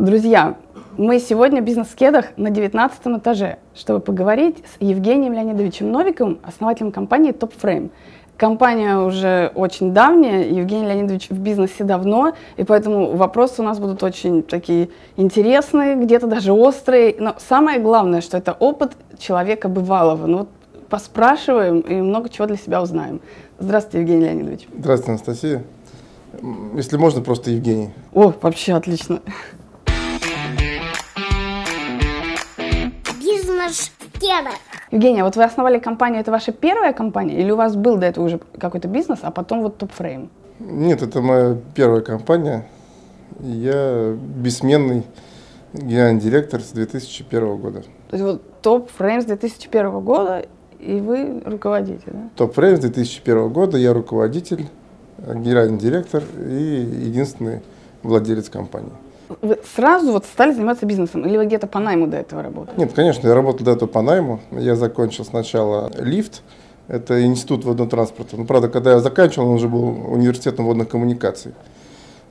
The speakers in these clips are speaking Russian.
Друзья, мы сегодня в бизнес-кедах на 19 этаже, чтобы поговорить с Евгением Леонидовичем Новиковым, основателем компании Top Frame. Компания уже очень давняя, Евгений Леонидович в бизнесе давно, и поэтому вопросы у нас будут очень такие интересные, где-то даже острые. Но самое главное, что это опыт человека бывалого. Ну вот поспрашиваем и много чего для себя узнаем. Здравствуйте, Евгений Леонидович. Здравствуйте, Анастасия. Если можно, просто Евгений. О, вообще отлично. Бизнес-кедах. Евгения, вот вы основали компанию, это ваша первая компания, или у вас был до этого уже какой-то бизнес, а потом вот Topframe? Нет, это моя первая компания. Я бессменный генеральный директор с 2001 года. То есть вот Topframe с 2001 года, и вы руководитель, да? Топ-фрейм с 2001 года, я руководитель, генеральный директор и единственный владелец компании. Вы сразу вот стали заниматься бизнесом, или вы где-то по найму до этого работали? Нет, конечно, я работал до этого по найму. Я закончил сначала лифт, это институт водного транспорта. Но, правда, когда я заканчивал, он уже был университетом водных коммуникаций.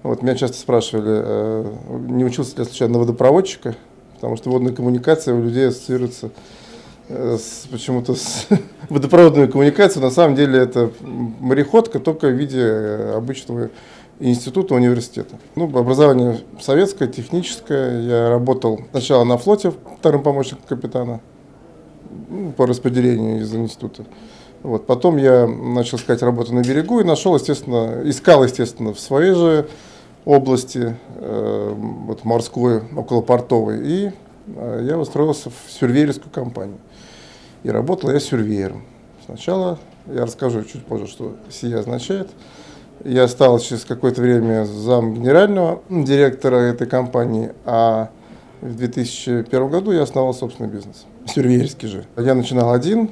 Вот меня часто спрашивали, э, не учился ли я случайно на водопроводчика, потому что водные коммуникации у людей ассоциируются э, почему-то с водопроводными коммуникациями. На самом деле это мореходка только в виде э, обычного института университета. Ну, образование советское, техническое. Я работал сначала на флоте, вторым помощником капитана, ну, по распределению из института. Вот. Потом я начал искать работу на берегу и нашел, естественно, искал, естественно, в своей же области, э, вот морской, около портовой. И э, я устроился в сюрвейерскую компанию. И работал я сюрвеером. Сначала я расскажу чуть позже, что сия означает. Я стал через какое-то время зам генерального директора этой компании, а в 2001 году я основал собственный бизнес, сюрвейерский же. Я начинал один,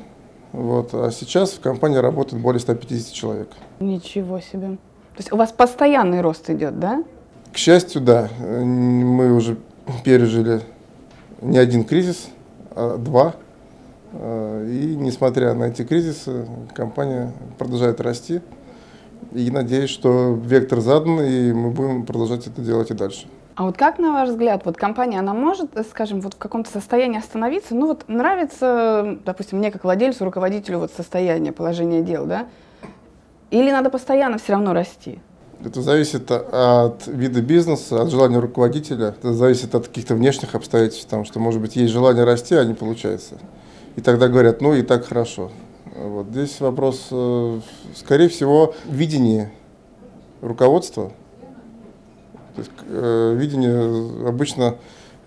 вот, а сейчас в компании работает более 150 человек. Ничего себе. То есть у вас постоянный рост идет, да? К счастью, да, мы уже пережили не один кризис, а два. И несмотря на эти кризисы, компания продолжает расти. И надеюсь, что вектор задан, и мы будем продолжать это делать и дальше. А вот как, на ваш взгляд, вот компания, она может, скажем, вот в каком-то состоянии остановиться? Ну вот нравится, допустим, мне как владельцу, руководителю вот состояние, положение дел, да? Или надо постоянно все равно расти? Это зависит от вида бизнеса, от желания руководителя, это зависит от каких-то внешних обстоятельств, потому что, может быть, есть желание расти, а не получается. И тогда говорят, ну и так хорошо. Вот здесь вопрос, э, скорее всего, видение руководства. То есть, э, видение обычно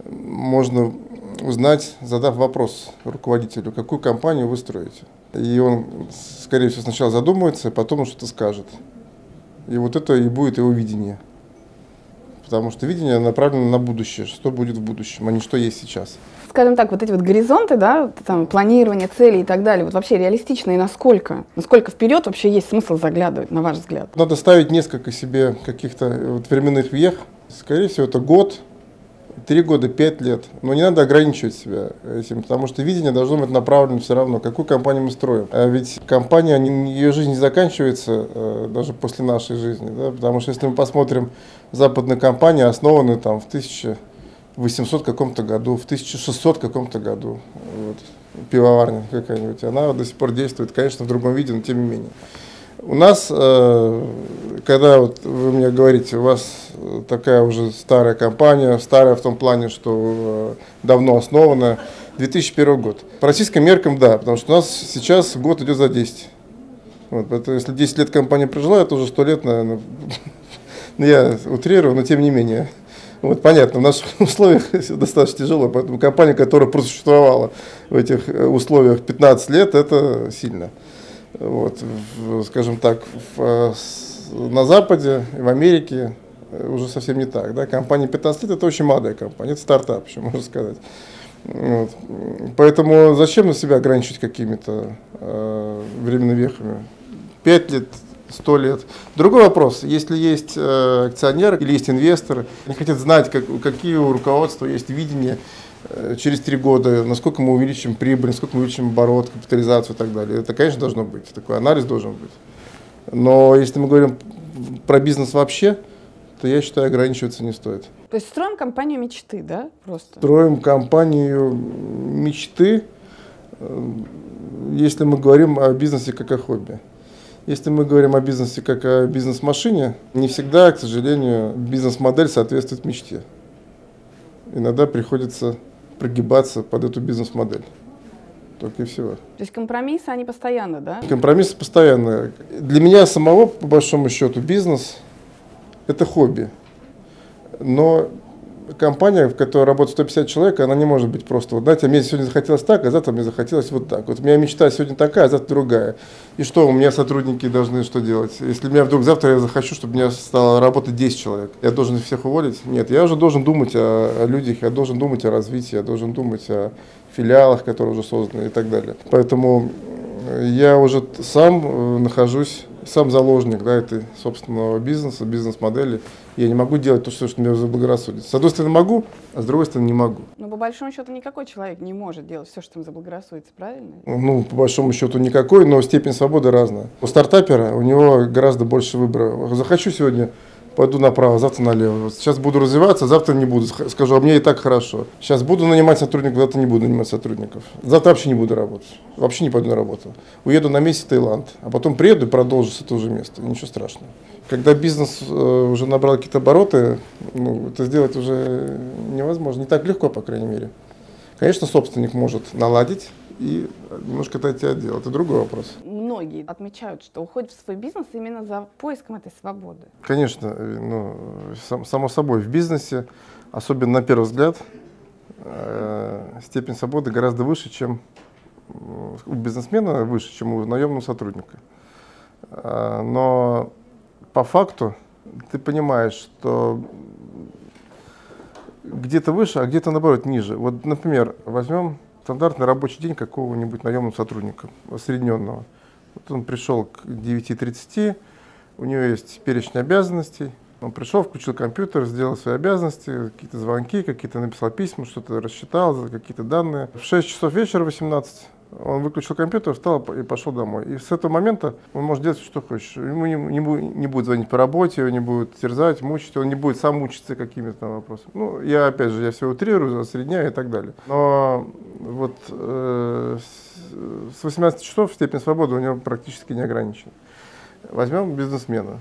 можно узнать, задав вопрос руководителю, какую компанию вы строите. И он, скорее всего, сначала задумается, а потом что-то скажет. И вот это и будет его видение. Потому что видение направлено на будущее, что будет в будущем, а не что есть сейчас скажем так, вот эти вот горизонты, да, там, планирование целей и так далее, вот вообще реалистично и насколько? Насколько вперед вообще есть смысл заглядывать, на ваш взгляд? Надо ставить несколько себе каких-то вот временных вех. Скорее всего, это год, три года, пять лет. Но не надо ограничивать себя этим, потому что видение должно быть направлено все равно, какую компанию мы строим. А ведь компания, ее жизнь не заканчивается э, даже после нашей жизни. Да? Потому что если мы посмотрим западные компании, основанные там в 1000 в 800 каком-то году, в 1600 каком-то году. Вот, пивоварня какая-нибудь. Она до сих пор действует, конечно, в другом виде, но тем не менее. У нас, э, когда вот вы мне говорите, у вас такая уже старая компания, старая в том плане, что э, давно основана, 2001 год. По российским меркам, да, потому что у нас сейчас год идет за 10. Вот, поэтому если 10 лет компания прожила, это уже 100 лет, наверное, я утрирую, но тем не менее. Вот понятно, в наших условиях достаточно тяжело, поэтому компания, которая просуществовала в этих э, условиях 15 лет, это сильно. Вот, в, скажем так, в, на Западе, в Америке э, уже совсем не так. Да? Компания 15 лет это очень молодая компания, это стартап, еще можно сказать. Вот. Поэтому зачем на себя ограничивать какими-то э, временными вехами? Пять лет, сто лет. Другой вопрос, если есть э, акционеры или есть инвесторы, они хотят знать, как, какие у руководства есть видение э, через три года, насколько мы увеличим прибыль, насколько мы увеличим оборот, капитализацию и так далее. Это, конечно, должно быть, такой анализ должен быть. Но если мы говорим про бизнес вообще, то я считаю, ограничиваться не стоит. То есть строим компанию мечты, да, просто? Строим компанию мечты, э, если мы говорим о бизнесе как о хобби. Если мы говорим о бизнесе как о бизнес-машине, не всегда, к сожалению, бизнес-модель соответствует мечте. Иногда приходится прогибаться под эту бизнес-модель. Только и всего. То есть компромиссы, они постоянно, да? Компромиссы постоянно. Для меня самого, по большому счету, бизнес – это хобби. Но компания, в которой работает 150 человек, она не может быть просто, вот, знаете, мне сегодня захотелось так, а завтра мне захотелось вот так. Вот у меня мечта сегодня такая, а завтра другая. И что, у меня сотрудники должны что делать? Если меня вдруг завтра я захочу, чтобы у меня стало работать 10 человек, я должен всех уволить? Нет, я уже должен думать о, о людях, я должен думать о развитии, я должен думать о филиалах, которые уже созданы и так далее. Поэтому я уже сам э, нахожусь, сам заложник да, этой собственного бизнеса, бизнес-модели. Я не могу делать то, что, что мне заблагорассудится. С одной стороны могу, а с другой стороны не могу. Но по большому счету никакой человек не может делать все, что ему заблагорассудится, правильно? Ну, по большому счету никакой, но степень свободы разная. У стартапера у него гораздо больше выбора. Захочу сегодня пойду направо, завтра налево. Вот сейчас буду развиваться, завтра не буду. Скажу, а мне и так хорошо. Сейчас буду нанимать сотрудников, завтра не буду нанимать сотрудников. Завтра вообще не буду работать. Вообще не пойду на работу. Уеду на месяц в Таиланд, а потом приеду и продолжу с этого же места. Ничего страшного. Когда бизнес э, уже набрал какие-то обороты, ну, это сделать уже невозможно. Не так легко, по крайней мере. Конечно, собственник может наладить и немножко отойти от дела. Это другой вопрос. Многие отмечают, что уходят в свой бизнес именно за поиском этой свободы. Конечно, э, ну, сам, само собой, в бизнесе, особенно на первый взгляд, э, степень свободы гораздо выше, чем у бизнесмена, выше, чем у наемного сотрудника. Э, но по факту ты понимаешь, что где-то выше, а где-то наоборот ниже. Вот, например, возьмем стандартный рабочий день какого-нибудь наемного сотрудника, осредненного. Вот он пришел к 9.30, у него есть перечень обязанностей, он пришел, включил компьютер, сделал свои обязанности, какие-то звонки, какие-то написал письма, что-то рассчитал, какие-то данные. В 6 часов вечера, 18, он выключил компьютер, встал и пошел домой. И с этого момента он может делать, что хочет. Ему не, не, будет, не будет звонить по работе, его не будет терзать, мучить, он не будет сам мучиться какими-то вопросами. Ну, я, опять же, я все утрирую, осредняю и так далее. Но вот э, с 18 часов степень свободы у него практически не ограничена. Возьмем бизнесмена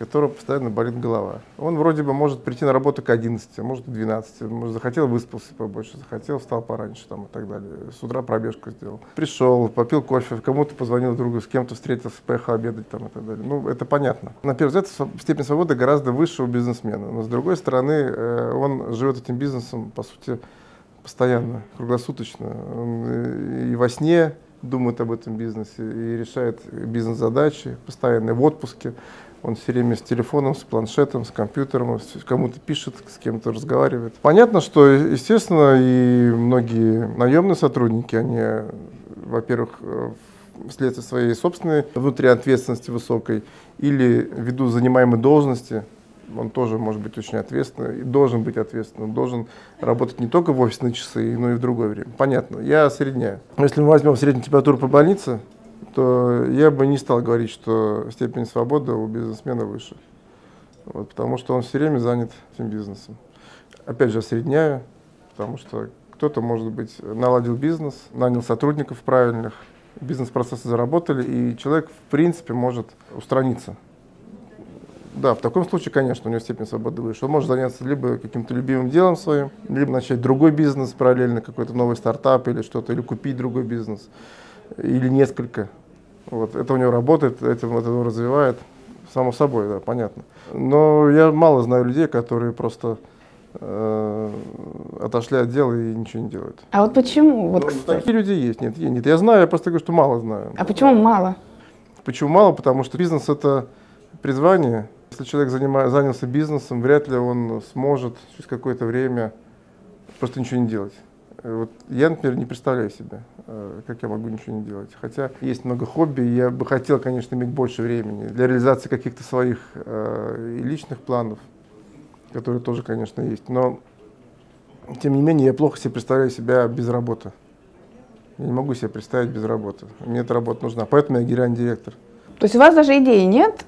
которого постоянно болит голова. Он вроде бы может прийти на работу к 11, а может к 12, может, захотел, выспался побольше, захотел, встал пораньше там, и так далее. С утра пробежку сделал. Пришел, попил кофе, кому-то позвонил другу, с кем-то встретился, поехал обедать там, и так далее. Ну, это понятно. На первый взгляд, степень свободы гораздо выше у бизнесмена. Но, с другой стороны, э, он живет этим бизнесом, по сути, постоянно, круглосуточно. Он и во сне думает об этом бизнесе и решает бизнес-задачи, постоянно в отпуске. Он все время с телефоном, с планшетом, с компьютером, кому-то пишет, с кем-то разговаривает. Понятно, что, естественно, и многие наемные сотрудники, они, во-первых, э, вследствие своей собственной внутренней ответственности высокой или ввиду занимаемой должности, он тоже может быть очень ответственный и должен быть ответственным, должен работать не только в офисные часы, но и в другое время. Понятно, я осредняю. Если мы возьмем среднюю температуру по больнице, то я бы не стал говорить, что степень свободы у бизнесмена выше. Вот, потому что он все время занят этим бизнесом. Опять же, осредняю, потому что кто-то, может быть, наладил бизнес, нанял сотрудников правильных, бизнес-процессы заработали, и человек, в принципе, может устраниться. Да, в таком случае, конечно, у него степень свободы выше. Он может заняться либо каким-то любимым делом своим, либо начать другой бизнес параллельно, какой-то новый стартап или что-то, или купить другой бизнес, или несколько. Вот, это у него работает, этим это его развивает. Само собой, да, понятно. Но я мало знаю людей, которые просто э, отошли от дела и ничего не делают. А вот почему? Вот, ну, такие люди есть. Нет, нет, я знаю, я просто говорю, что мало знаю. А почему мало? Почему мало? Потому что бизнес это призвание. Если человек занимает, занялся бизнесом, вряд ли он сможет через какое-то время просто ничего не делать. Вот я, например, не представляю себе, э, как я могу ничего не делать. Хотя есть много хобби, я бы хотел, конечно, иметь больше времени для реализации каких-то своих э, и личных планов, которые тоже, конечно, есть. Но, тем не менее, я плохо себе представляю себя без работы. Я не могу себе представить без работы. Мне эта работа нужна. Поэтому я генеральный директор. То есть у вас даже идеи нет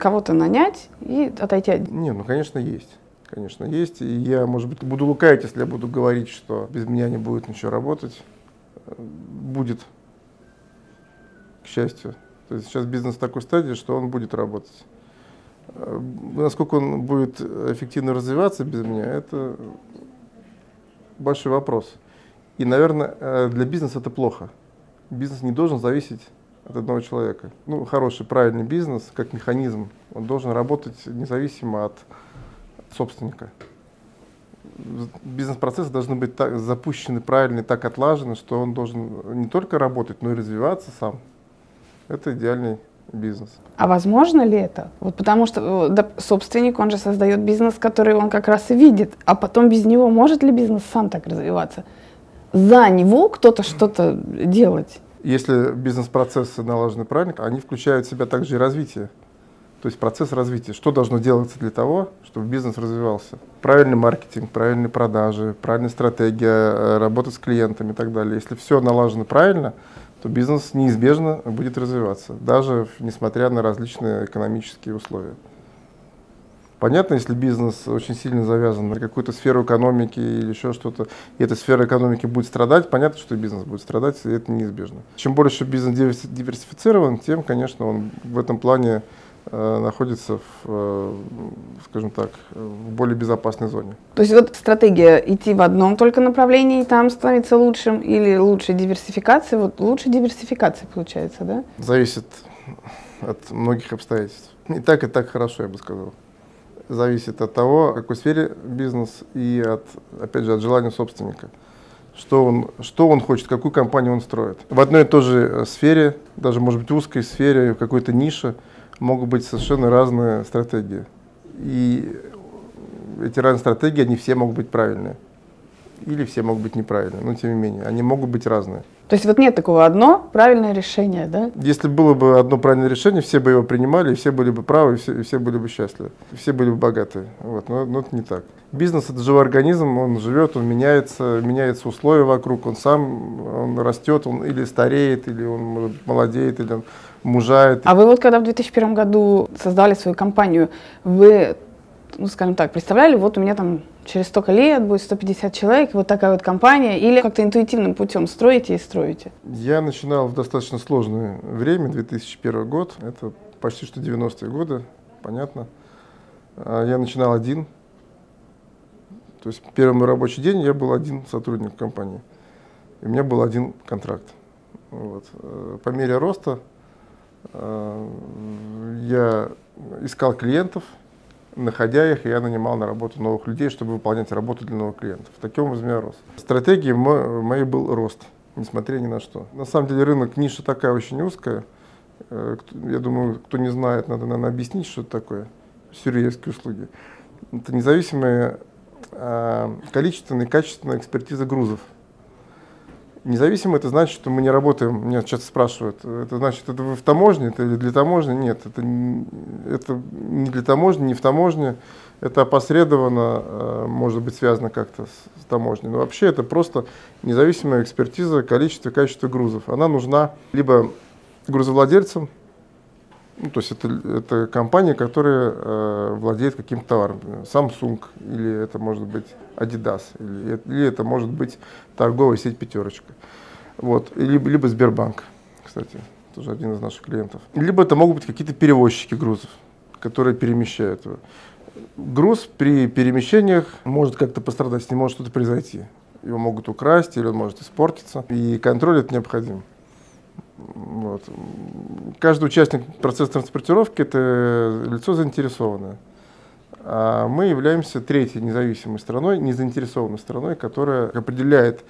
кого-то нанять и отойти от... Не, ну, конечно, есть. Конечно, есть. И я, может быть, буду лукавить, если я буду говорить, что без меня не будет ничего работать. Будет, к счастью. То есть сейчас бизнес в такой стадии, что он будет работать. Насколько он будет эффективно развиваться без меня, это большой вопрос. И, наверное, э, для бизнеса это плохо. Бизнес не должен зависеть от одного человека. Ну, хороший, правильный бизнес, как механизм, он должен работать независимо от собственника. Бизнес-процессы должны быть так, запущены правильно и так отлажены, что он должен не только работать, но и развиваться сам. Это идеальный бизнес. А возможно ли это? Вот потому что да, собственник, он же создает бизнес, который он как раз и видит, а потом без него может ли бизнес сам так развиваться? За него кто-то что-то делать? Если бизнес-процессы налажены правильно, они включают в себя также и развитие. То есть процесс развития. Что должно делаться для того, чтобы бизнес развивался? Правильный маркетинг, правильные продажи, правильная стратегия, э, работа с клиентами и так далее. Если все налажено правильно, то бизнес неизбежно будет развиваться, даже несмотря на различные экономические условия. Понятно, если бизнес очень сильно завязан на какую-то сферу экономики или еще что-то, и эта сфера экономики будет страдать, понятно, что бизнес будет страдать, и это неизбежно. Чем больше бизнес диверсифицирован, тем, конечно, он в этом плане находится в, э, скажем так, в более безопасной зоне. То есть вот стратегия идти в одном только направлении и там становиться лучшим, или лучше диверсификация, вот лучше диверсификация получается, да? Зависит от многих обстоятельств. И так, и так хорошо, я бы сказал зависит от того, в какой сфере бизнес и от, опять же, от желания собственника. Что он, что он хочет, какую компанию он строит. В одной и той же э, сфере, даже, может быть, узкой сфере, в какой-то нише, могут быть совершенно разные стратегии. И эти разные стратегии, они все могут быть правильные. Или все могут быть неправильные, но тем не менее, они могут быть разные. То есть вот нет такого одно правильное решение, да? Если было бы одно правильное решение, все бы его принимали, и все были бы правы, и все, и все были бы счастливы, все были бы богатые. Вот, но, но это не так. Бизнес это живой организм, он живет, он меняется, меняются условия вокруг, он сам он растет, он или стареет, или он молодеет, или он мужает. А вы вот когда в 2001 году создали свою компанию, вы, ну скажем так, представляли, вот у меня там через столько лет будет 150 человек, вот такая вот компания, или как-то интуитивным путем строите и строите? Я начинал в достаточно сложное время, 2001 год, это почти что 90-е годы, понятно. А, я начинал один, то есть первый мой рабочий день я был один сотрудник компании, и у меня был один контракт. Вот. Э, по мере роста я искал клиентов, находя их, я нанимал на работу новых людей, чтобы выполнять работу для новых клиентов. Таким образом я рос. Стратегией моей был рост, несмотря ни на что. На самом деле рынок ниша такая очень узкая. Э, я думаю, кто не знает, надо, наверное, объяснить, что это такое. Сюрреевские услуги. Это независимая а, количественная и качественная экспертиза грузов. Независимо это значит, что мы не работаем, меня часто спрашивают, это значит, это вы в таможне, это или для таможни? Нет, это, это не для таможни, не в таможне, это опосредованно э, может быть связано как-то с, с таможней. Но вообще это просто независимая экспертиза количества и качества грузов. Она нужна либо грузовладельцам, ну, то есть это, это компания, которая э, владеет каким-то товаром. Samsung, или это может быть Adidas, или, или это может быть торговая сеть «Пятерочка». Вот. Либо, либо Сбербанк, кстати, тоже один из наших клиентов. Либо это могут быть какие-то перевозчики грузов, которые перемещают его. Груз при перемещениях может как-то пострадать, с ним может что-то произойти. Его могут украсть или он может испортиться, и контроль это необходим. Вот. Каждый участник процесса транспортировки – это лицо заинтересованное. А мы являемся третьей независимой страной, незаинтересованной страной, которая определяет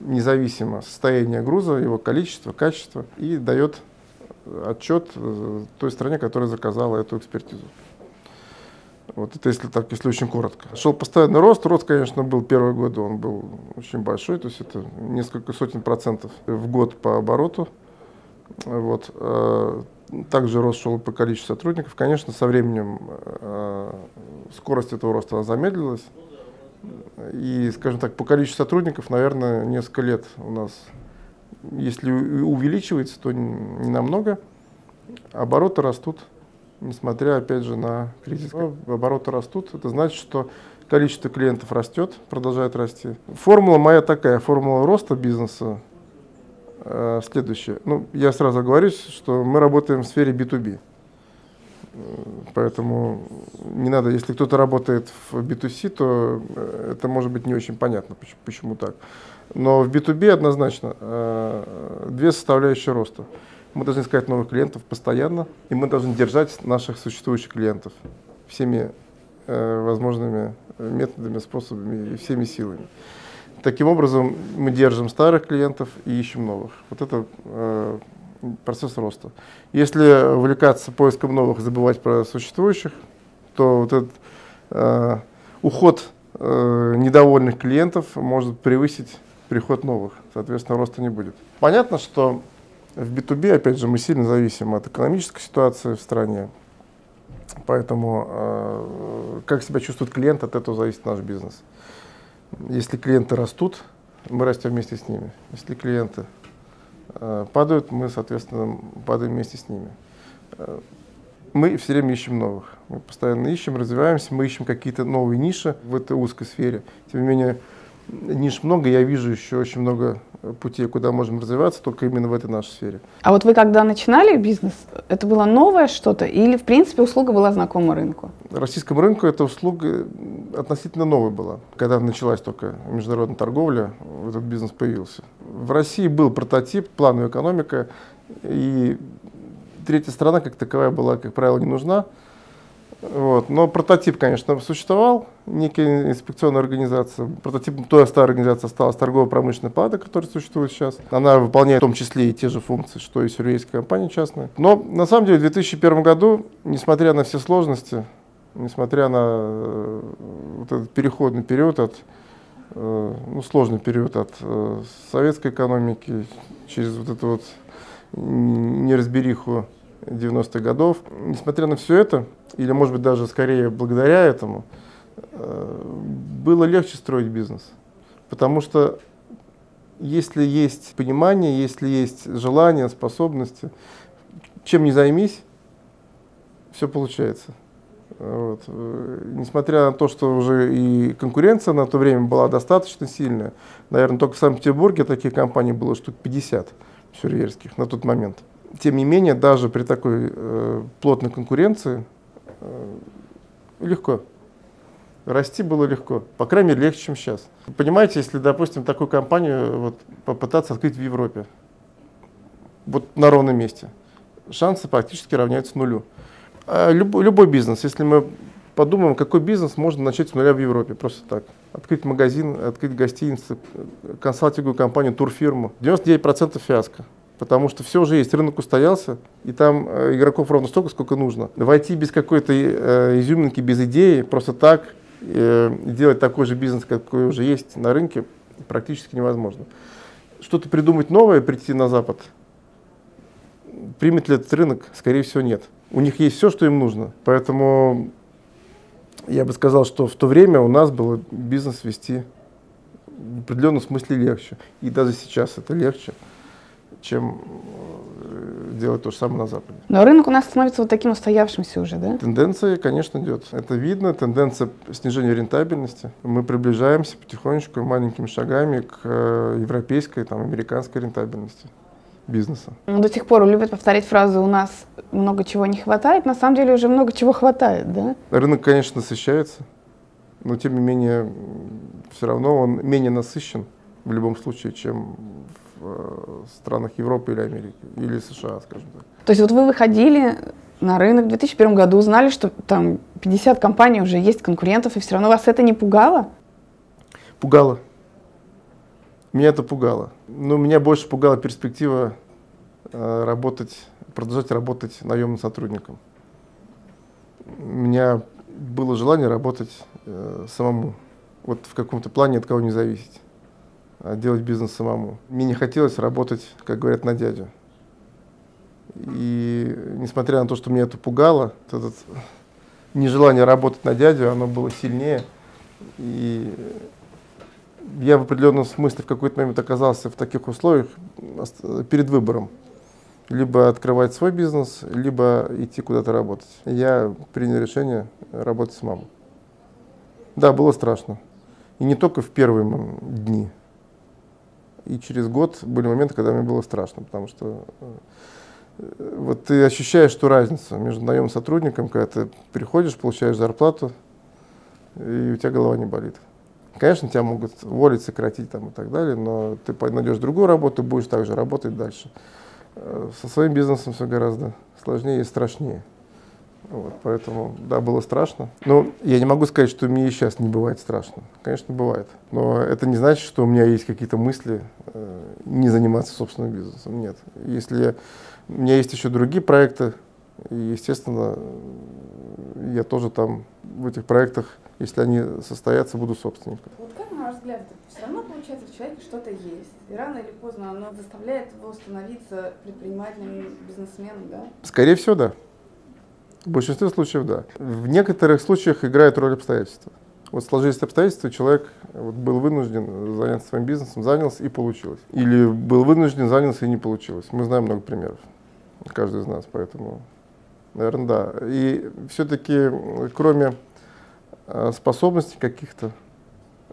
независимо состояние груза, его количество, качество и дает отчет той стране, которая заказала эту экспертизу. Вот это если так, если очень коротко. Шел постоянный рост. Рост, конечно, был первые годы, он был очень большой, то есть это несколько сотен процентов в год по обороту. Вот. Э, также рост шел по количеству сотрудников. Конечно, со временем э, скорость этого роста замедлилась. И, скажем так, по количеству сотрудников, наверное, несколько лет у нас, если увеличивается, то не намного. Обороты растут несмотря, опять же, на кризис. Обороты растут, это значит, что количество клиентов растет, продолжает расти. Формула моя такая, формула роста бизнеса э, следующая. Ну, я сразу говорю, что мы работаем в сфере B2B. Поэтому не надо, если кто-то работает в B2C, то э, это может быть не очень понятно, почему, почему так. Но в B2B однозначно э, две составляющие роста. Мы должны искать новых клиентов постоянно, и мы должны держать наших существующих клиентов всеми возможными методами, способами и всеми силами. Таким образом, мы держим старых клиентов и ищем новых. Вот это э, процесс роста. Если увлекаться поиском новых, забывать про существующих, то вот этот э, уход э, недовольных клиентов может превысить приход новых. Соответственно, роста не будет. Понятно, что в B2B, опять же, мы сильно зависим от экономической ситуации в стране. Поэтому э, как себя чувствует клиент, от этого зависит наш бизнес. Если клиенты растут, мы растем вместе с ними. Если клиенты э, падают, мы, соответственно, падаем вместе с ними. Э, мы все время ищем новых. Мы постоянно ищем, развиваемся, мы ищем какие-то новые ниши в этой узкой сфере. Тем не менее, ниш много, я вижу еще очень много путей, куда можем развиваться, только именно в этой нашей сфере. А вот вы когда начинали бизнес, это было новое что-то или, в принципе, услуга была знакома рынку? Российскому рынку эта услуга относительно новая была. Когда началась только международная торговля, этот бизнес появился. В России был прототип, плановая экономика, и третья страна как таковая была, как правило, не нужна. Вот. Но прототип, конечно, существовал, некая инспекционная организация. Прототип той старой организации осталась торгово-промышленная палата, которая существует сейчас. Она выполняет в том числе и те же функции, что и сюрреалистская компания частная. Но на самом деле в 2001 году, несмотря на все сложности, несмотря на э, вот этот переходный период от э, ну, сложный период от э, советской экономики через вот эту вот неразбериху 90-х годов. Несмотря на все это, или может быть даже скорее благодаря этому, э, было легче строить бизнес. Потому что если есть понимание, если есть желание, способности, чем не займись, все получается. Вот. Несмотря на то, что уже и конкуренция на то время была достаточно сильная, наверное, только в Санкт-Петербурге таких компаний было штук 50 сюрьерских на тот момент тем не менее, даже при такой э, плотной конкуренции легко. Расти было легко. По крайней мере, легче, чем сейчас. Понимаете, если, допустим, такую компанию вот, попытаться открыть в Европе, вот на ровном месте, шансы практически равняются нулю. А любой, любой бизнес, если мы подумаем, какой бизнес можно начать с нуля в Европе, просто так. Открыть магазин, открыть гостиницу, консалтинговую компанию, турфирму. 99% фиаско потому что все уже есть, рынок устоялся, и там э, игроков ровно столько, сколько нужно. Войти без какой-то э, изюминки, без идеи, просто так, э, делать такой же бизнес, какой уже есть на рынке, практически невозможно. Что-то придумать новое, прийти на Запад, примет ли этот рынок? Скорее всего, нет. У них есть все, что им нужно. Поэтому я бы сказал, что в то время у нас было бизнес вести в определенном смысле легче. И даже сейчас это легче чем э, делать то же самое на Западе. Но рынок у нас становится вот таким устоявшимся уже, да? Тенденция, конечно, идет. Это видно, тенденция снижения рентабельности. Мы приближаемся потихонечку, маленькими шагами к э, европейской, там, американской рентабельности бизнеса. Ну, до сих пор любят повторять фразу «у нас много чего не хватает». На самом деле уже много чего хватает, да? Рынок, конечно, насыщается, но тем не менее все равно он менее насыщен в любом случае, чем в э, странах Европы или Америки, или США, скажем так. То есть вот вы выходили на рынок в 2001 году, узнали, что там 50 компаний уже есть конкурентов, и все равно вас это не пугало? Пугало. Меня это пугало. Но меня больше пугала перспектива э, работать, продолжать работать наемным сотрудником. У меня было желание работать э, самому, вот в каком-то плане от кого не зависеть. А делать бизнес самому. Мне не хотелось работать, как говорят, на дядю. И несмотря на то, что меня это пугало, это нежелание работать на дядю, оно было сильнее. И я в определенном смысле в какой-то момент оказался в таких условиях перед выбором. Либо открывать свой бизнес, либо идти куда-то работать. Я принял решение работать с мамой. Да, было страшно. И не только в первые дни. И через год были моменты, когда мне было страшно, потому что э, вот ты ощущаешь ту разницу между наемным сотрудником, когда ты приходишь, получаешь зарплату, и у тебя голова не болит. Конечно, тебя могут уволить, сократить там и так далее, но ты найдешь другую работу, будешь также работать дальше. Э, со своим бизнесом все гораздо сложнее и страшнее. Вот, поэтому, да, было страшно. Но я не могу сказать, что мне и сейчас не бывает страшно. Конечно, бывает. Но это не значит, что у меня есть какие-то мысли э, не заниматься собственным бизнесом. Нет. Если я, у меня есть еще другие проекты, и, естественно, я тоже там в этих проектах, если они состоятся, буду собственником. Вот как, на ваш взгляд, все равно получается в человеке что-то есть. И рано или поздно оно заставляет его становиться предпринимателем, бизнесменом, да? Скорее всего, да. В большинстве случаев да. В некоторых случаях играет роль обстоятельства. Вот сложились обстоятельства, человек вот, был вынужден заняться своим бизнесом, занялся и получилось. Или был вынужден, занялся и не получилось. Мы знаем много примеров, каждый из нас, поэтому, наверное, да. И все-таки, кроме э, способностей каких-то,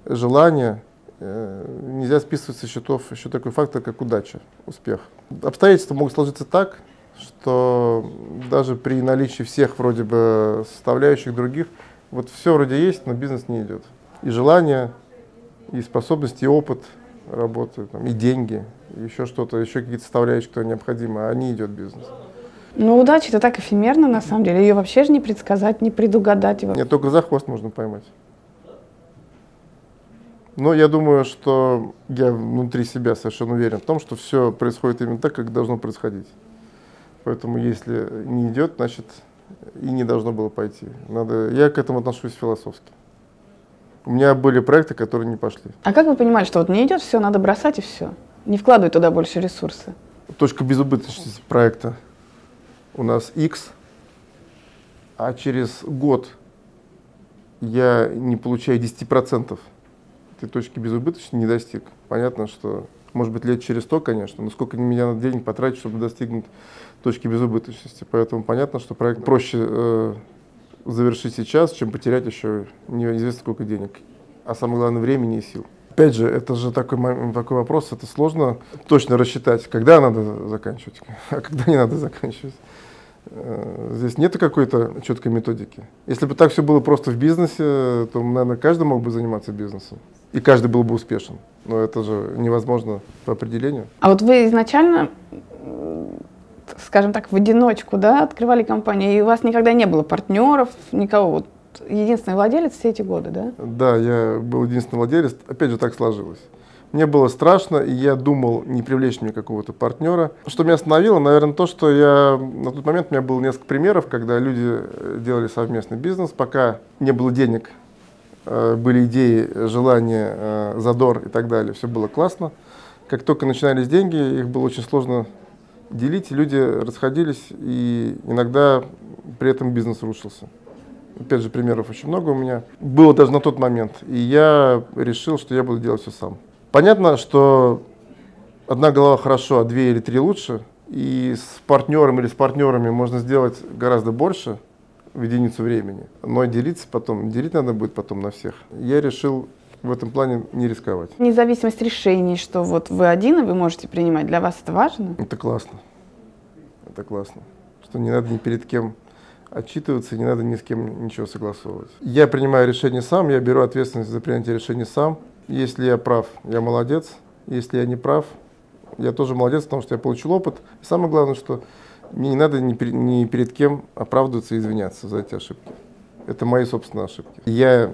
желания, э, нельзя списывать со счетов еще такой фактор, как удача, успех. Обстоятельства могут сложиться так, что даже при наличии всех вроде бы составляющих других, вот все вроде есть, но бизнес не идет. И желание, и способности, и опыт работы, там, и деньги, еще что-то, еще какие-то составляющие, кто необходимо, а не идет бизнес. Ну, удача это так эфемерно, на самом деле. Ее вообще же не предсказать, не предугадать. Его. Нет, только за хвост можно поймать. Но я думаю, что я внутри себя совершенно уверен в том, что все происходит именно так, как должно происходить. Поэтому если не идет, значит и не должно было пойти. Надо, я к этому отношусь философски. У меня были проекты, которые не пошли. А как вы понимали, что вот не идет, все, надо бросать и все? Не вкладывать туда больше ресурсы? Точка безубыточности проекта у нас X, а через год я не получаю 10% этой точки безубыточности не достиг. Понятно, что может быть лет через 100, конечно, но сколько мне надо денег потратить, чтобы достигнуть точки безубыточности. Поэтому понятно, что проект проще э, завершить сейчас, чем потерять еще неизвестно сколько денег. А самое главное, времени и сил. Опять же, это же такой, такой вопрос, это сложно точно рассчитать, когда надо заканчивать, а когда не надо заканчивать. Э, здесь нет какой-то четкой методики. Если бы так все было просто в бизнесе, то, наверное, каждый мог бы заниматься бизнесом. И каждый был бы успешен. Но это же невозможно по определению. А вот вы изначально скажем так, в одиночку, да, открывали компанию, и у вас никогда не было партнеров, никого, вот единственный владелец все эти годы, да? Да, я был единственный владелец, опять же так сложилось. Мне было страшно, и я думал, не привлечь мне какого-то партнера. Что меня остановило, наверное, то, что я на тот момент у меня было несколько примеров, когда люди делали совместный бизнес, пока не было денег, были идеи, желания, э, задор и так далее, все было классно. Как только начинались деньги, их было очень сложно делить, люди расходились, и иногда при этом бизнес рушился. Опять же, примеров очень много у меня. Было даже на тот момент. И я решил, что я буду делать все сам. Понятно, что одна голова хорошо, а две или три лучше. И с партнером или с партнерами можно сделать гораздо больше в единицу времени. Но делиться потом, делить надо будет потом на всех. Я решил в этом плане не рисковать. Независимость решений, что вот вы один, и вы можете принимать, для вас это важно? Это классно. Это классно. Что не надо ни перед кем отчитываться, не надо ни с кем ничего согласовывать. Я принимаю решение сам, я беру ответственность за принятие решения сам. Если я прав, я молодец. Если я не прав, я тоже молодец, потому что я получил опыт. И самое главное, что мне не надо ни, ни перед кем оправдываться и извиняться за эти ошибки. Это мои собственные ошибки. Я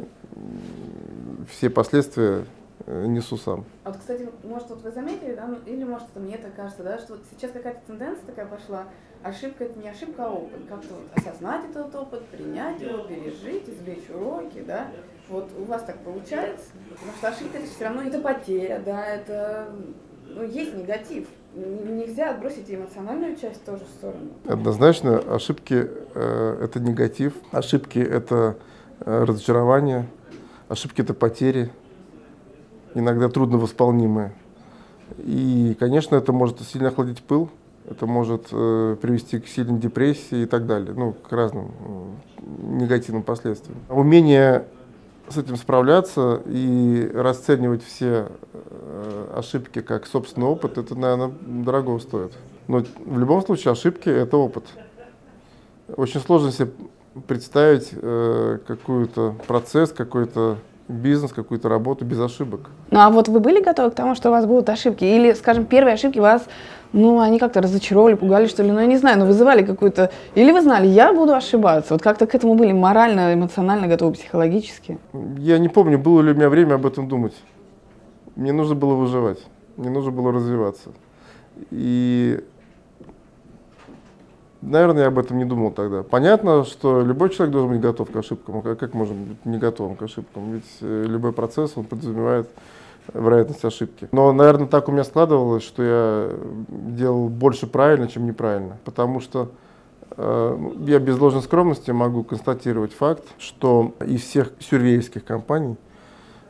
все последствия э, несу сам. А вот, кстати, может, вот вы заметили, да, ну, или может это мне так кажется, да, что вот сейчас какая-то тенденция такая пошла, ошибка это не ошибка, а опыт. Как-то вот осознать этот опыт, принять его, пережить, извлечь уроки, да. Вот у вас так получается? Потому что ошибка это все равно это потеря, да, это ну, есть негатив. Нельзя отбросить эмоциональную часть тоже в сторону. Однозначно, ошибки э, это негатив, ошибки это э, разочарование, Ошибки – это потери, иногда трудно восполнимые. И, конечно, это может сильно охладить пыл, Это может э, привести к сильной депрессии и так далее, ну, к разным э, негативным последствиям. Умение с этим справляться и расценивать все э, ошибки как собственный опыт, это, наверное, дорого стоит. Но в любом случае ошибки – это опыт. Очень сложно себе представить э, какой-то процесс, какой-то бизнес, какую-то работу без ошибок. Ну а вот вы были готовы к тому, что у вас будут ошибки? Или, скажем, первые ошибки вас, ну, они как-то разочаровали, пугали, что ли? Ну, я не знаю, но вызывали какую-то... Или вы знали, я буду ошибаться? Вот как-то к этому были морально, эмоционально готовы, психологически? Я не помню, было ли у меня время об этом думать. Мне нужно было выживать, мне нужно было развиваться. И Наверное, я об этом не думал тогда. Понятно, что любой человек должен быть готов к ошибкам. А как можем быть не готовым к ошибкам? Ведь э, любой процесс, он подразумевает вероятность ошибки. Но, наверное, так у меня складывалось, что я делал больше правильно, чем неправильно. Потому что э, я без ложной скромности могу констатировать факт, что из всех сюрвейских компаний,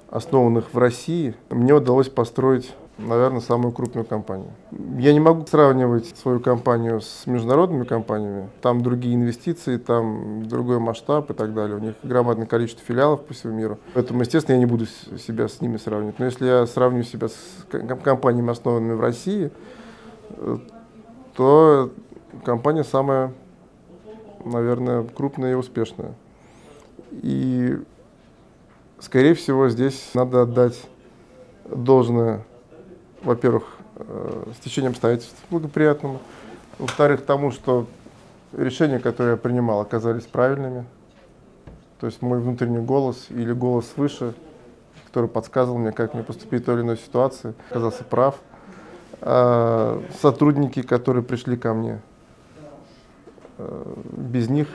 основанных в России, мне удалось построить наверное, самую крупную компанию. Я не могу сравнивать свою компанию с международными компаниями. Там другие инвестиции, там другой масштаб и так далее. У них громадное количество филиалов по всему миру. Поэтому, естественно, я не буду себя с ними сравнивать. Но если я сравню себя с компаниями, основанными в России, э, то компания самая, наверное, крупная и успешная. И, скорее всего, здесь надо отдать должное во-первых, э, с течением обстоятельств благоприятному, во-вторых, тому, что решения, которые я принимал, оказались правильными. То есть мой внутренний голос или голос свыше, который подсказывал мне, как мне поступить в той или иной ситуации, оказался прав. А сотрудники, которые пришли ко мне, э, без них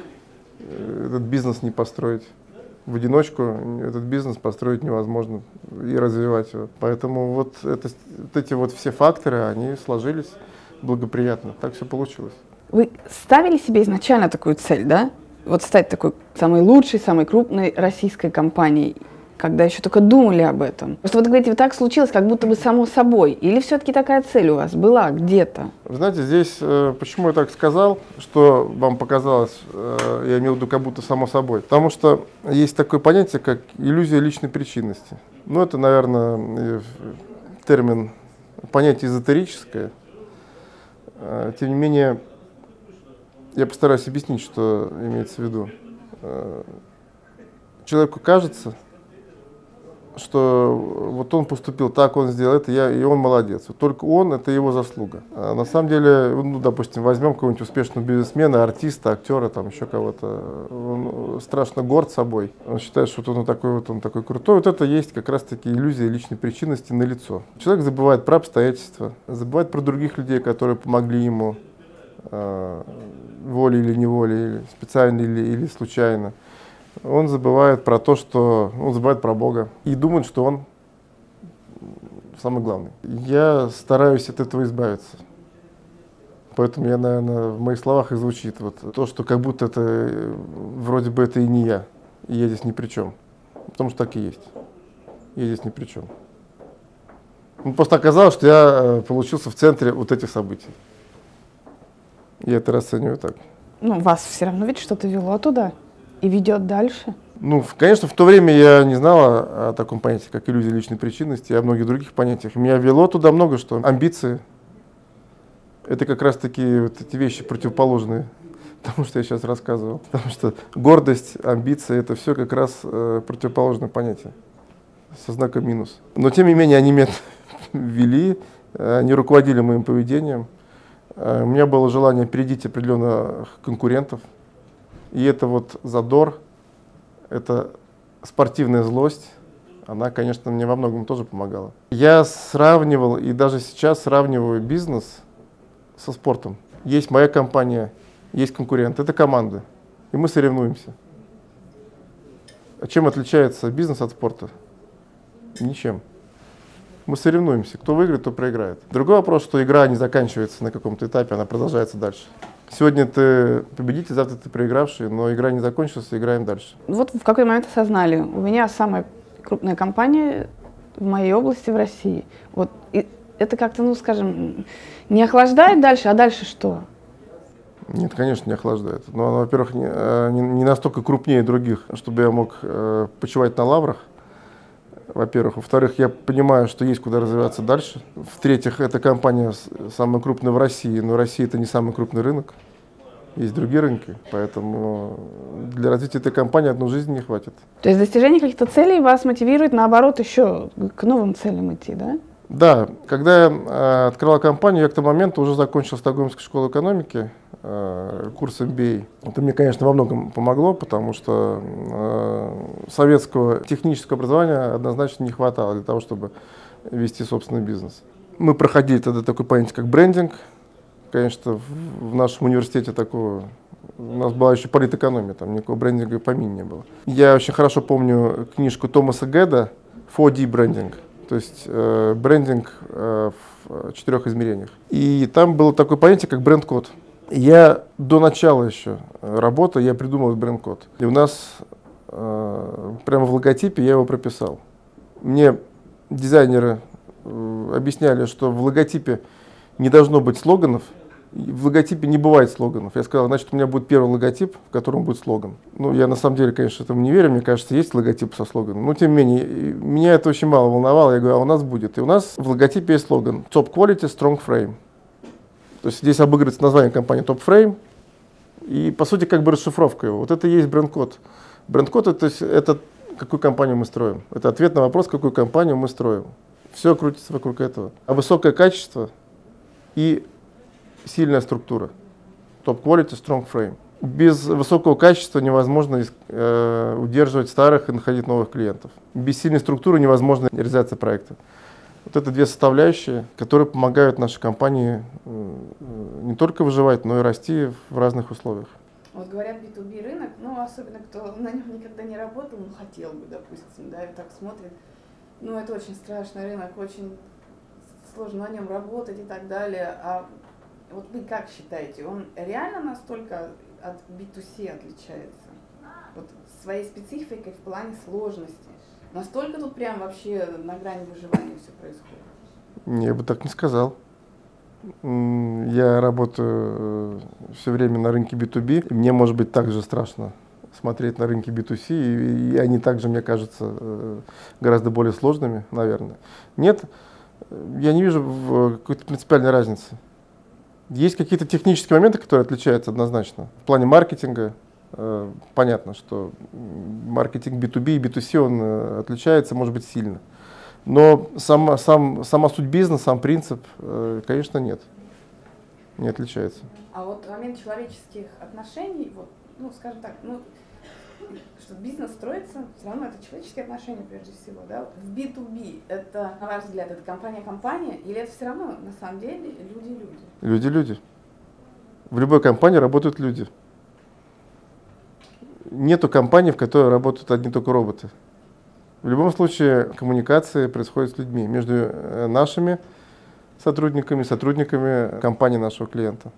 э, этот бизнес не построить в одиночку этот бизнес построить невозможно и развивать его. Поэтому вот, это, вот эти вот все факторы, они сложились благоприятно. Так все получилось. Вы ставили себе изначально такую цель, да? Вот стать такой самой лучшей, самой крупной российской компанией когда еще только думали об этом? Просто вот говорите, вот так случилось, как будто бы само собой. Или все-таки такая цель у вас была где-то? Вы знаете, здесь, э, почему я так сказал, что вам показалось, э, я имел в виду как будто само собой. Потому что есть такое понятие, как иллюзия личной причинности. Ну, это, наверное, термин, понятие эзотерическое. Э, тем не менее, я постараюсь объяснить, что имеется в виду. Человеку кажется, что вот он поступил так, он сделал это, я, и он молодец. только он, это его заслуга. А на самом деле, ну, допустим, возьмем какого-нибудь успешного бизнесмена, артиста, актера, там еще кого-то. Он страшно горд собой. Он считает, что вот он такой вот, он такой крутой. Вот это есть как раз-таки иллюзия личной причинности на лицо. Человек забывает про обстоятельства, забывает про других людей, которые помогли ему э, волей или неволей, специально или, или случайно он забывает про то, что он забывает про Бога и думает, что он самый главный. Я стараюсь от этого избавиться. Поэтому я, наверное, в моих словах и звучит вот то, что как будто это вроде бы это и не я, и я здесь ни при чем. Потому что так и есть. Я здесь ни при чем. Ну, просто оказалось, что я э, получился в центре вот этих событий. Я это расцениваю так. Ну, вас все равно ведь что-то вело туда и ведет дальше? Ну, конечно, в то время я не знала о таком понятии, как иллюзия личной причинности, и о многих других понятиях. Меня вело туда много что. Амбиции. Это как раз таки вот эти вещи противоположные тому, что я сейчас рассказывал. Потому что гордость, амбиции – это все как раз э, противоположное понятие со знаком минус. Но тем не менее они меня вели, они руководили моим поведением. Э, у меня было желание опередить определенных конкурентов – и это вот задор, это спортивная злость, она, конечно, мне во многом тоже помогала. Я сравнивал и даже сейчас сравниваю бизнес со спортом. Есть моя компания, есть конкурент, это команда, и мы соревнуемся. А чем отличается бизнес от спорта? Ничем. Мы соревнуемся. Кто выиграет, то проиграет. Другой вопрос, что игра не заканчивается на каком-то этапе, она продолжается дальше. Сегодня ты победитель, завтра ты проигравший, но игра не закончилась, играем дальше. Вот в какой момент осознали, у меня самая крупная компания в моей области в России. Вот и это как-то, ну, скажем, не охлаждает дальше, а дальше что? Нет, конечно, не охлаждает. Но во-первых, не, э, не, не настолько крупнее других, чтобы я мог э, почивать на лаврах. Во-первых. Во-вторых, я понимаю, что есть куда развиваться дальше. В-третьих, эта компания самая крупная в России, но Россия это не самый крупный рынок. Есть другие рынки, поэтому для развития этой компании одной жизни не хватит. То есть достижение каких-то целей вас мотивирует, наоборот, еще к новым целям идти, да? Да, когда я э, открывал компанию, я к тому моменту уже закончил Стокгольмскую школу экономики, э, курс MBA. Это мне, конечно, во многом помогло, потому что э, советского технического образования однозначно не хватало для того, чтобы вести собственный бизнес. Мы проходили тогда такой понятие, как брендинг. Конечно, в, нашем университете такого у нас была еще политэкономия, там никакого брендинга и помине не было. Я очень хорошо помню книжку Томаса Геда «4D брендинг», то есть э, брендинг э, в четырех измерениях. И там было такое понятие, как бренд-код. Я до начала еще работы, я придумал бренд-код. И у нас э, прямо в логотипе я его прописал. Мне дизайнеры э, объясняли, что в логотипе не должно быть слоганов, в логотипе не бывает слоганов. Я сказал, значит, у меня будет первый логотип, в котором будет слоган. Ну, я на самом деле, конечно, этому не верю. Мне кажется, есть логотип со слоганом. Но, тем не менее, меня это очень мало волновало. Я говорю, а у нас будет. И у нас в логотипе есть слоган Top Quality, Strong Frame. То есть здесь обыгрывается название компании Top Frame. И, по сути, как бы расшифровка его. Вот это и есть бренд-код. Бренд-код это, это какую компанию мы строим. Это ответ на вопрос, какую компанию мы строим. Все крутится вокруг этого. А высокое качество и сильная структура. Top quality, strong frame. Без высокого качества невозможно э, удерживать старых и находить новых клиентов. Без сильной структуры невозможно реализация проекта. Вот это две составляющие, которые помогают нашей компании э, не только выживать, но и расти в разных условиях. Вот говорят B2B рынок, ну особенно кто на нем никогда не работал, ну хотел бы, допустим, да, и так смотрит. Ну это очень страшный рынок, очень сложно на нем работать и так далее. А вот вы как считаете, он реально настолько от B2C отличается? Вот своей спецификой в плане сложности. Настолько тут прям вообще на грани выживания все происходит? Я бы так не сказал. Я работаю э, все время на рынке B2B. Мне может быть также страшно смотреть на рынке B2C, и, и они также, мне кажется, э, гораздо более сложными, наверное. Нет, я не вижу какой-то принципиальной разницы. Есть какие-то технические моменты, которые отличаются однозначно. В плане маркетинга э, понятно, что маркетинг B2B и B2C он э, отличается, может быть, сильно. Но сама, сам, сама суть бизнеса, сам принцип, э, конечно, нет. Не отличается. А вот момент человеческих отношений, вот, ну, скажем так, ну, что бизнес строится, все равно это человеческие отношения прежде всего, да? В B2B это, на ваш взгляд, это компания-компания, или это все равно, на самом деле, люди-люди? Люди-люди. В любой компании работают люди. Нету компании, в которой работают одни только роботы. В любом случае коммуникация происходит с людьми, между э, нашими сотрудниками, сотрудниками компании нашего клиента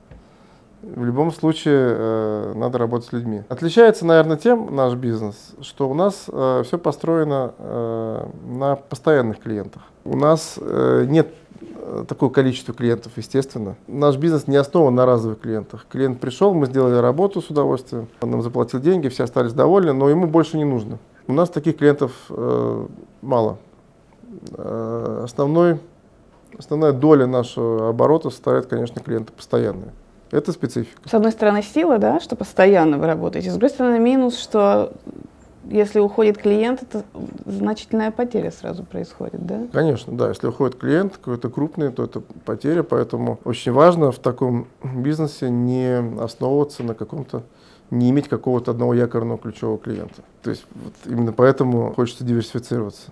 в любом случае э, надо работать с людьми. Отличается, наверное, тем наш бизнес, что у нас э, все построено э, на постоянных клиентах. У нас э, нет э, такого количества клиентов, естественно. Наш бизнес не основан на разовых клиентах. Клиент пришел, мы сделали работу с удовольствием, он нам заплатил деньги, все остались довольны, но ему больше не нужно. У нас таких клиентов э, мало. Э, основной, основная доля нашего оборота составляет, конечно, клиенты постоянные. Это специфика. С одной стороны, сила, да, что постоянно вы работаете. С другой стороны, минус, что если уходит клиент, это значительная потеря сразу происходит, да? Конечно, да. Если уходит клиент какой-то крупный, то это потеря. Поэтому очень важно в таком бизнесе не основываться на каком-то не иметь какого-то одного якорного ключевого клиента. То есть вот именно поэтому хочется диверсифицироваться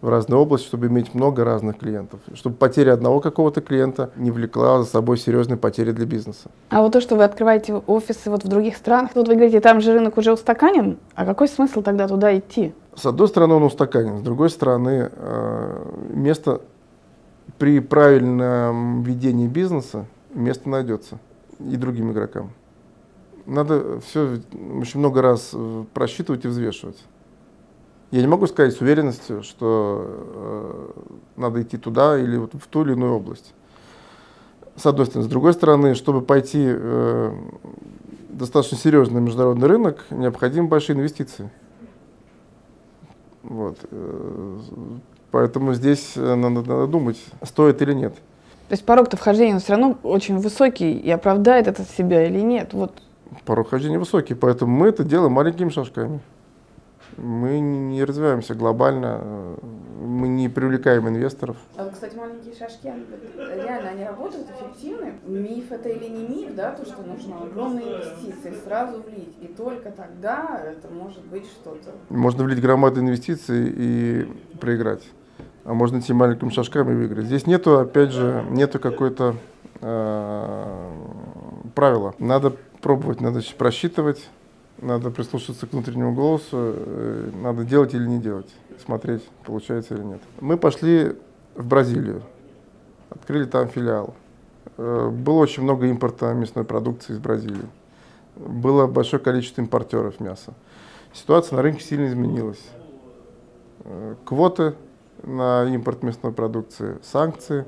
в разные области, чтобы иметь много разных клиентов, чтобы потеря одного какого-то клиента не влекла за собой серьезные потери для бизнеса. А вот то, что вы открываете офисы вот в других странах, тут вы говорите, там же рынок уже устаканен, а какой смысл тогда туда идти? С одной стороны, он устаканен, с другой стороны, э, место при правильном ведении бизнеса место найдется и другим игрокам. Надо все очень много раз просчитывать и взвешивать. Я не могу сказать с уверенностью, что э, надо идти туда или вот в ту или иную область. С одной стороны. С другой стороны, чтобы пойти э, достаточно серьезно на международный рынок, необходимы большие инвестиции. Вот. Э, поэтому здесь э, надо, надо думать, стоит или нет. То есть порог-то вхождения все равно очень высокий, и оправдает это себя или нет? Вот. Порог вхождения высокий, поэтому мы это делаем маленькими шажками мы не развиваемся глобально, мы не привлекаем инвесторов. А, кстати, маленькие шажки, реально они работают эффективны. Миф это или не миф, да, то, что нужно огромные инвестиции сразу влить, и только тогда это может быть что-то. Можно влить громадные инвестиции и проиграть. А можно идти маленькими шажками и выиграть. Здесь нету, опять же, нету какой-то э, правила. Надо пробовать, надо просчитывать, надо прислушаться к внутреннему голосу, э, надо делать или не делать, смотреть, получается или нет. Мы пошли в Бразилию, открыли там филиал. Э, было очень много импорта мясной продукции из Бразилии. Было большое количество импортеров мяса. Ситуация на рынке сильно изменилась. Э, квоты на импорт мясной продукции, санкции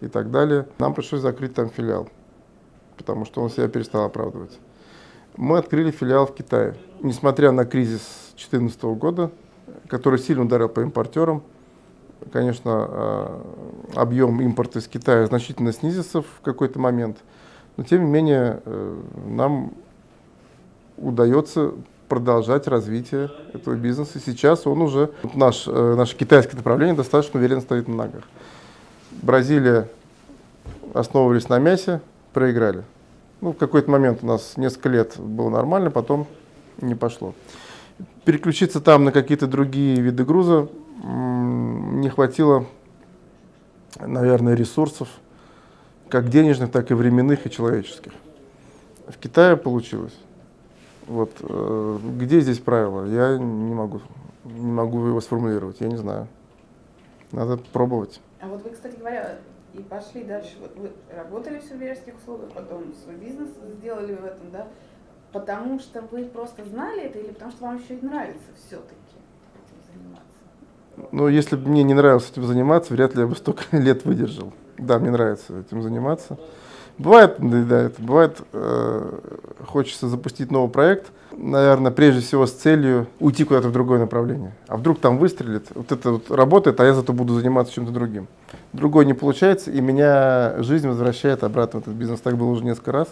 и так далее. Нам пришлось закрыть там филиал, потому что он себя перестал оправдывать. Мы открыли филиал в Китае. Несмотря на кризис 2014 года, который сильно ударил по импортерам, конечно, э, объем импорта из Китая значительно снизился в какой-то момент, но тем не менее э, нам удается продолжать развитие этого бизнеса. Сейчас он уже, наш, э, наше китайское направление достаточно уверенно стоит на ногах. Бразилия основывались на мясе, проиграли. Ну, в какой-то момент у нас несколько лет было нормально, потом не пошло. Переключиться там на какие-то другие виды груза не хватило, наверное, ресурсов, как денежных, так и временных и человеческих. В Китае получилось. Вот, э, где здесь правило? Я не могу, не могу его сформулировать, я не знаю. Надо пробовать. А вот вы, кстати говоря, и пошли дальше. Вот вы работали в серверских услугах, потом свой бизнес сделали в этом, да? Потому что вы просто знали это или потому что вам еще и нравится все-таки этим заниматься? Ну, если бы мне не нравилось этим заниматься, вряд ли я бы столько лет выдержал. Да, мне нравится этим заниматься. Бывает, да, это бывает, э, хочется запустить новый проект, наверное, прежде всего с целью уйти куда-то в другое направление. А вдруг там выстрелит, вот это вот работает, а я зато буду заниматься чем-то другим. Другое не получается, и меня жизнь возвращает обратно в этот бизнес. Так было уже несколько раз.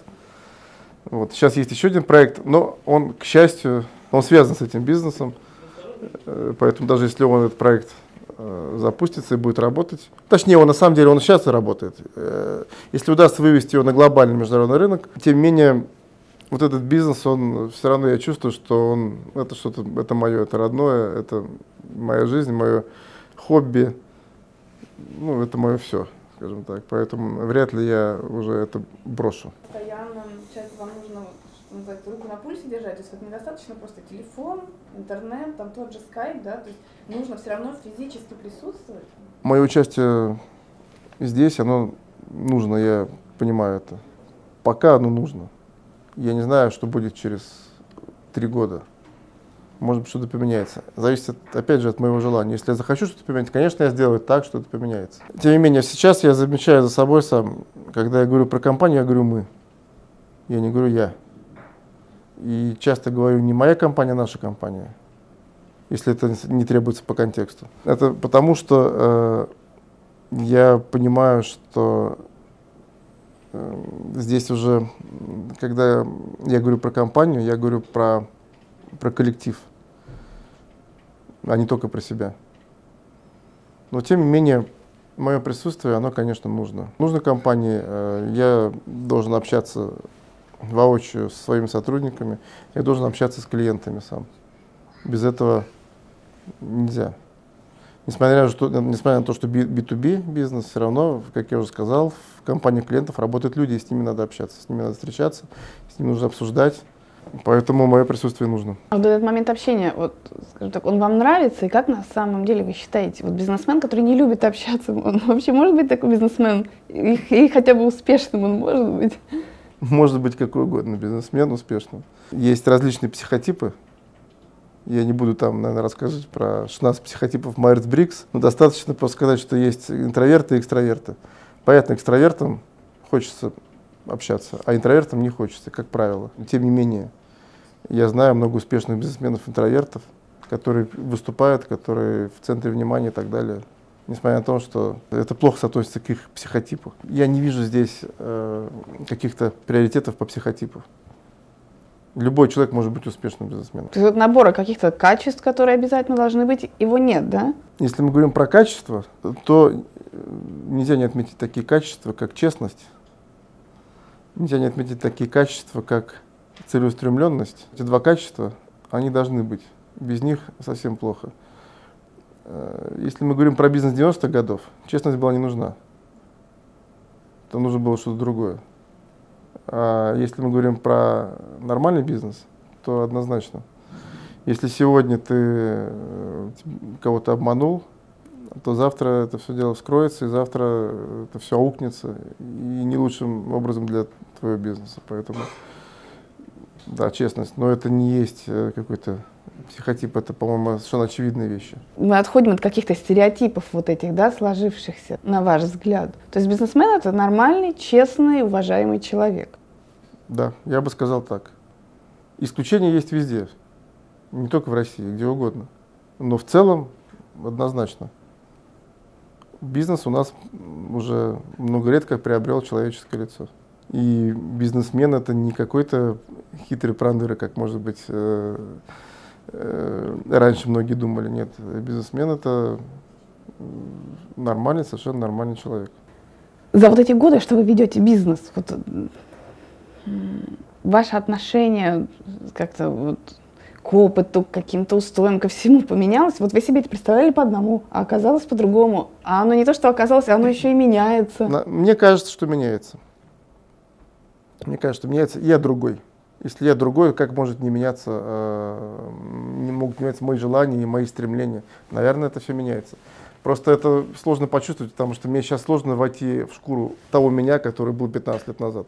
Вот. Сейчас есть еще один проект, но он, к счастью, он связан с этим бизнесом. Э, поэтому даже если он этот проект Э, запустится и будет работать. Точнее, он на самом деле он сейчас и работает. Э, если удастся вывести его на глобальный международный рынок, тем не менее, вот этот бизнес, он все равно я чувствую, что он это что-то, это мое, это родное, это моя жизнь, мое хобби, ну, это мое все, скажем так. Поэтому вряд ли я уже это брошу. Постоянно, часто вам нужно называется, руку на пульсе держать. То есть вот недостаточно просто телефон, интернет, там тот же скайп, да, то есть нужно все равно физически присутствовать. Мое участие здесь, оно нужно, я понимаю это. Пока оно нужно. Я не знаю, что будет через три года. Может быть, что-то поменяется. Зависит, опять же, от моего желания. Если я захочу что-то поменять, конечно, я сделаю так, что это поменяется. Тем не менее, сейчас я замечаю за собой сам, когда я говорю про компанию, я говорю «мы». Я не говорю «я». И часто говорю, не моя компания, а наша компания, если это не требуется по контексту. Это потому, что э, я понимаю, что здесь уже, когда я говорю про компанию, я говорю про, про коллектив, а не только про себя. Но тем не менее, мое присутствие, оно, конечно, нужно. Нужно компании, э, я должен общаться воочию со своими сотрудниками, я должен общаться с клиентами сам. Без этого нельзя. Несмотря на, что, несмотря на то, что B2B бизнес, все равно, как я уже сказал, в компании клиентов работают люди, и с ними надо общаться, с ними надо встречаться, с ними нужно обсуждать. Поэтому мое присутствие нужно. А вот этот момент общения, вот, скажем так, он вам нравится? И как на самом деле вы считаете, вот бизнесмен, который не любит общаться, он вообще может быть такой бизнесмен? И, и хотя бы успешным он может быть? может быть какой угодно бизнесмен успешным. Есть различные психотипы Я не буду там, наверное, рассказывать про 16 психотипов Майерс-Брикс, но достаточно просто сказать, что есть интроверты и экстраверты. Понятно, экстравертам хочется общаться, а интровертам не хочется, как правило. Тем не менее, я знаю много успешных бизнесменов-интровертов, которые выступают, которые в центре внимания и так далее. Несмотря на то, что это плохо соотносится к их психотипу. Я не вижу здесь э, каких-то приоритетов по психотипу. Любой человек может быть успешным бизнесменом. То есть вот набора каких-то качеств, которые обязательно должны быть, его нет, да? Если мы говорим про качество, то э, нельзя не отметить такие качества, как честность. Нельзя не отметить такие качества, как целеустремленность. Эти два качества, они должны быть. Без них совсем плохо. Э, если мы говорим про бизнес 90-х годов, честность была не нужна. Там нужно было что-то другое. А если мы говорим про нормальный бизнес, то однозначно. Если сегодня ты э, кого-то обманул, то завтра это все дело вскроется, и завтра это все аукнется, и не лучшим образом для твоего бизнеса. Поэтому, да, честность, но это не есть э, какой-то психотип, это, по-моему, совершенно очевидные вещи. Мы отходим от каких-то стереотипов вот этих, да, сложившихся, на ваш взгляд. То есть бизнесмен — это нормальный, честный, уважаемый человек. Да, я бы сказал так. Исключения есть везде, не только в России, где угодно. Но в целом однозначно. Бизнес у нас уже много лет как приобрел человеческое лицо. И бизнесмен это не какой-то хитрый прандыр, как может быть э, э, раньше многие думали. Нет, бизнесмен это нормальный, совершенно нормальный человек. За вот эти годы, что вы ведете бизнес, вот ваше отношение как-то вот к опыту, к каким-то устоям, ко всему поменялось. Вот вы себе это представляли по одному, а оказалось по-другому. А оно не то, что оказалось, оно еще и меняется. Мне кажется, что меняется. Мне кажется, что меняется. Я другой. Если я другой, как может не меняться, э, не могут меняться мои желания и мои стремления? Наверное, это все меняется. Просто это сложно почувствовать, потому что мне сейчас сложно войти в шкуру того меня, который был 15 лет назад.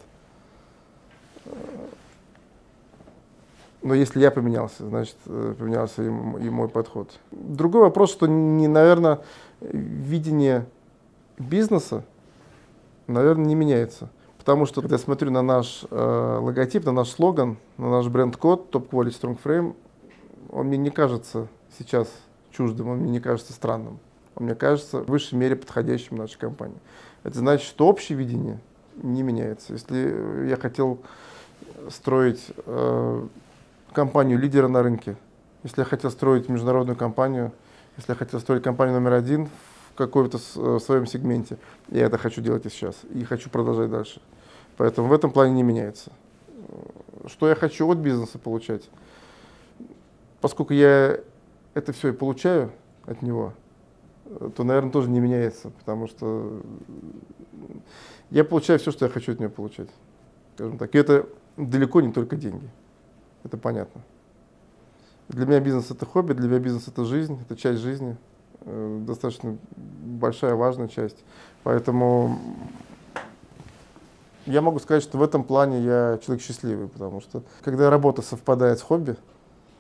Но если я поменялся, значит, э, поменялся и мой подход. Другой вопрос, что, не, наверное, видение бизнеса, наверное, не меняется. Потому что, когда я смотрю на наш э, логотип, на наш слоган, на наш бренд-код Top Quality Strong Frame, он мне не кажется сейчас чуждым, он мне не кажется странным. Он мне кажется в высшей мере подходящим нашей компании. Это значит, что общее видение не меняется. Если я хотел строить э, компанию лидера на рынке, если я хотел строить международную компанию, если я хотел строить компанию номер один в каком-то э, своем сегменте, я это хочу делать и сейчас, и хочу продолжать дальше. Поэтому в этом плане не меняется. Что я хочу от бизнеса получать? Поскольку я это все и получаю от него, то, наверное, тоже не меняется, потому что я получаю все, что я хочу от него получать. Скажем так. И это далеко не только деньги. Это понятно. Для меня бизнес это хобби, для меня бизнес это жизнь, это часть жизни, э, достаточно большая, важная часть. Поэтому я могу сказать, что в этом плане я человек счастливый, потому что когда работа совпадает с хобби,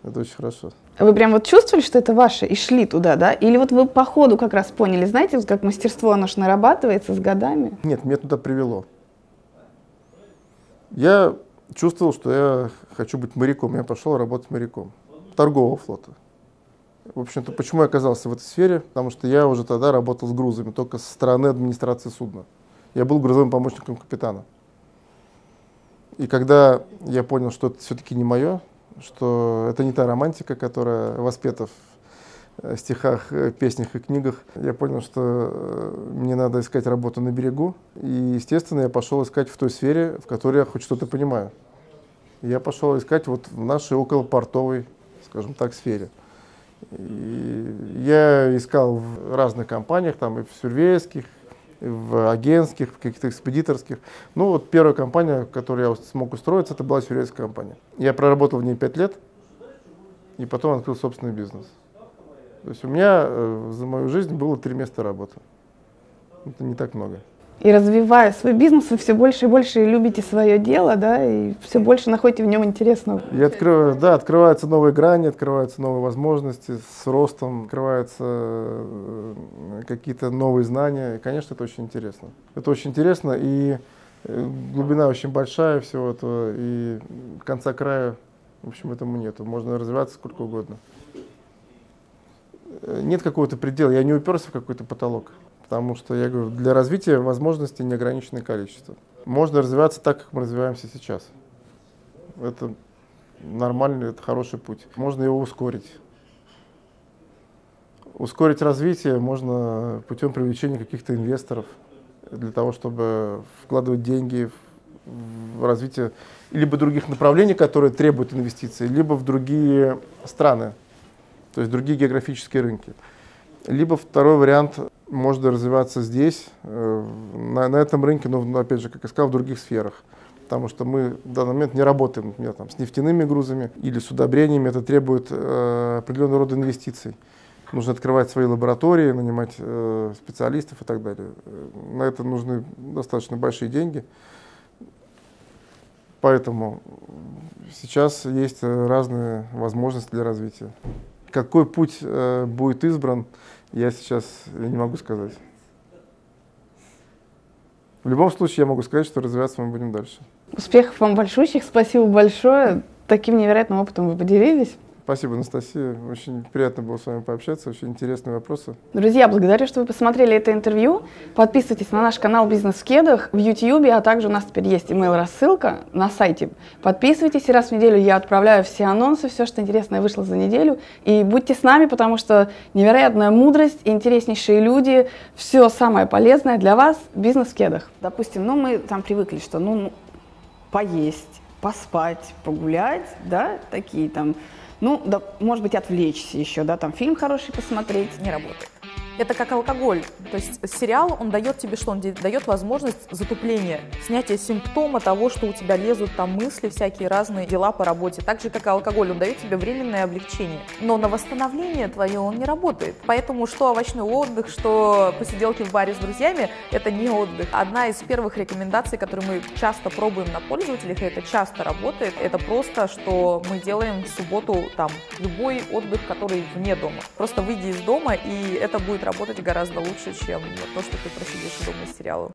это очень хорошо. Вы прям вот чувствовали, что это ваше, и шли туда, да? Или вот вы по ходу как раз поняли, знаете, как мастерство, оно же нарабатывается с годами? Нет, меня туда привело. Я чувствовал, что я хочу быть моряком. Я пошел работать моряком торгового флота. В общем-то, почему я оказался в этой сфере? Потому что я уже тогда работал с грузами, только со стороны администрации судна. Я был грузовым помощником капитана. И когда я понял, что это все-таки не мое, что это не та романтика, которая воспета в э, стихах, э, песнях и книгах, я понял, что э, мне надо искать работу на берегу. И, естественно, я пошел искать в той сфере, в которой я хоть что-то понимаю. Я пошел искать вот в нашей околопортовой, скажем так, сфере. И я искал в разных компаниях, там и в сюрвейских, в агентских, в каких-то экспедиторских. Ну вот первая компания, в которой я смог устроиться, это была сюрвейская компания. Я проработал в ней пять лет, и потом открыл собственный бизнес. То есть у меня э, за мою жизнь было три места работы. Это не так много. И развивая свой бизнес, вы все больше и больше любите свое дело, да, и все больше находите в нем интересного. И открываю, да, открываются новые грани, открываются новые возможности, с ростом открываются э, какие-то новые знания. И, конечно, это очень интересно. Это очень интересно, и э, глубина очень большая всего этого, и конца края, в общем, этому нету. Можно развиваться сколько угодно. Э, нет какого-то предела, я не уперся в какой-то потолок потому что, я говорю, для развития возможностей неограниченное количество. Можно развиваться так, как мы развиваемся сейчас. Это нормальный, это хороший путь. Можно его ускорить. Ускорить развитие можно путем привлечения каких-то инвесторов для того, чтобы вкладывать деньги в развитие либо других направлений, которые требуют инвестиций, либо в другие страны, то есть другие географические рынки. Либо второй вариант можно развиваться здесь, э, на, на этом рынке, но, опять же, как я сказал, в других сферах. Потому что мы в данный момент не работаем например, там, с нефтяными грузами или с удобрениями. Это требует э, определенного рода инвестиций. Нужно открывать свои лаборатории, нанимать э, специалистов и так далее. Э, на это нужны достаточно большие деньги. Поэтому сейчас есть э, разные возможности для развития. Какой путь э, будет избран, я сейчас не могу сказать. В любом случае, я могу сказать, что развиваться мы будем дальше. Успехов вам большущих, спасибо большое. Таким невероятным опытом вы поделились. Спасибо, Анастасия. Очень приятно было с вами пообщаться. Очень интересные вопросы. Друзья, благодарю, что вы посмотрели это интервью. Подписывайтесь на наш канал «Бизнес в кедах» в YouTube, а также у нас теперь есть email-рассылка на сайте. Подписывайтесь, и раз в неделю я отправляю все анонсы, все, что интересное вышло за неделю. И будьте с нами, потому что невероятная мудрость, интереснейшие люди, все самое полезное для вас «Бизнес в кедах». Допустим, ну мы там привыкли, что ну поесть, поспать, погулять, да, такие там ну, да, может быть, отвлечься еще, да, там фильм хороший посмотреть. Не работает. Это как алкоголь. То есть сериал, он дает тебе что? Он дает возможность затупления, снятия симптома того, что у тебя лезут там мысли, всякие разные дела по работе. Так же, как и алкоголь, он дает тебе временное облегчение. Но на восстановление твое он не работает. Поэтому что овощной отдых, что посиделки в баре с друзьями, это не отдых. Одна из первых рекомендаций, которую мы часто пробуем на пользователях, и это часто работает, это просто, что мы делаем в субботу там любой отдых, который вне дома. Просто выйди из дома, и это будет работать гораздо лучше, чем то, что ты просидишь дома с сериалом.